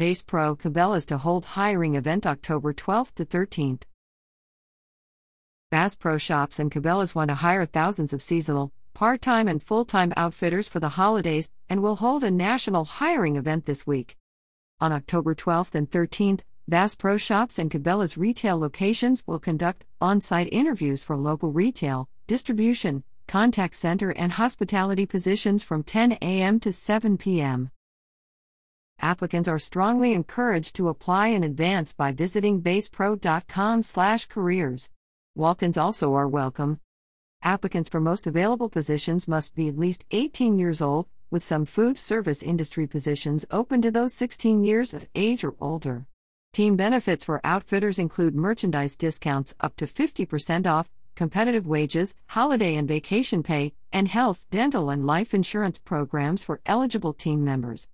Bass Pro Cabela's to hold hiring event October 12th to 13th. Bass Pro Shops and Cabela's want to hire thousands of seasonal, part time, and full time outfitters for the holidays and will hold a national hiring event this week. On October 12th and 13th, Bass Pro Shops and Cabela's retail locations will conduct on site interviews for local retail, distribution, contact center, and hospitality positions from 10 a.m. to 7 p.m. Applicants are strongly encouraged to apply in advance by visiting basspro.com/careers. Walk-ins also are welcome. Applicants for most available positions must be at least 18 years old, with some food service industry positions open to those 16 years of age or older. Team benefits for outfitters include merchandise discounts up to 50% off, competitive wages, holiday and vacation pay, and health, dental, and life insurance programs for eligible team members.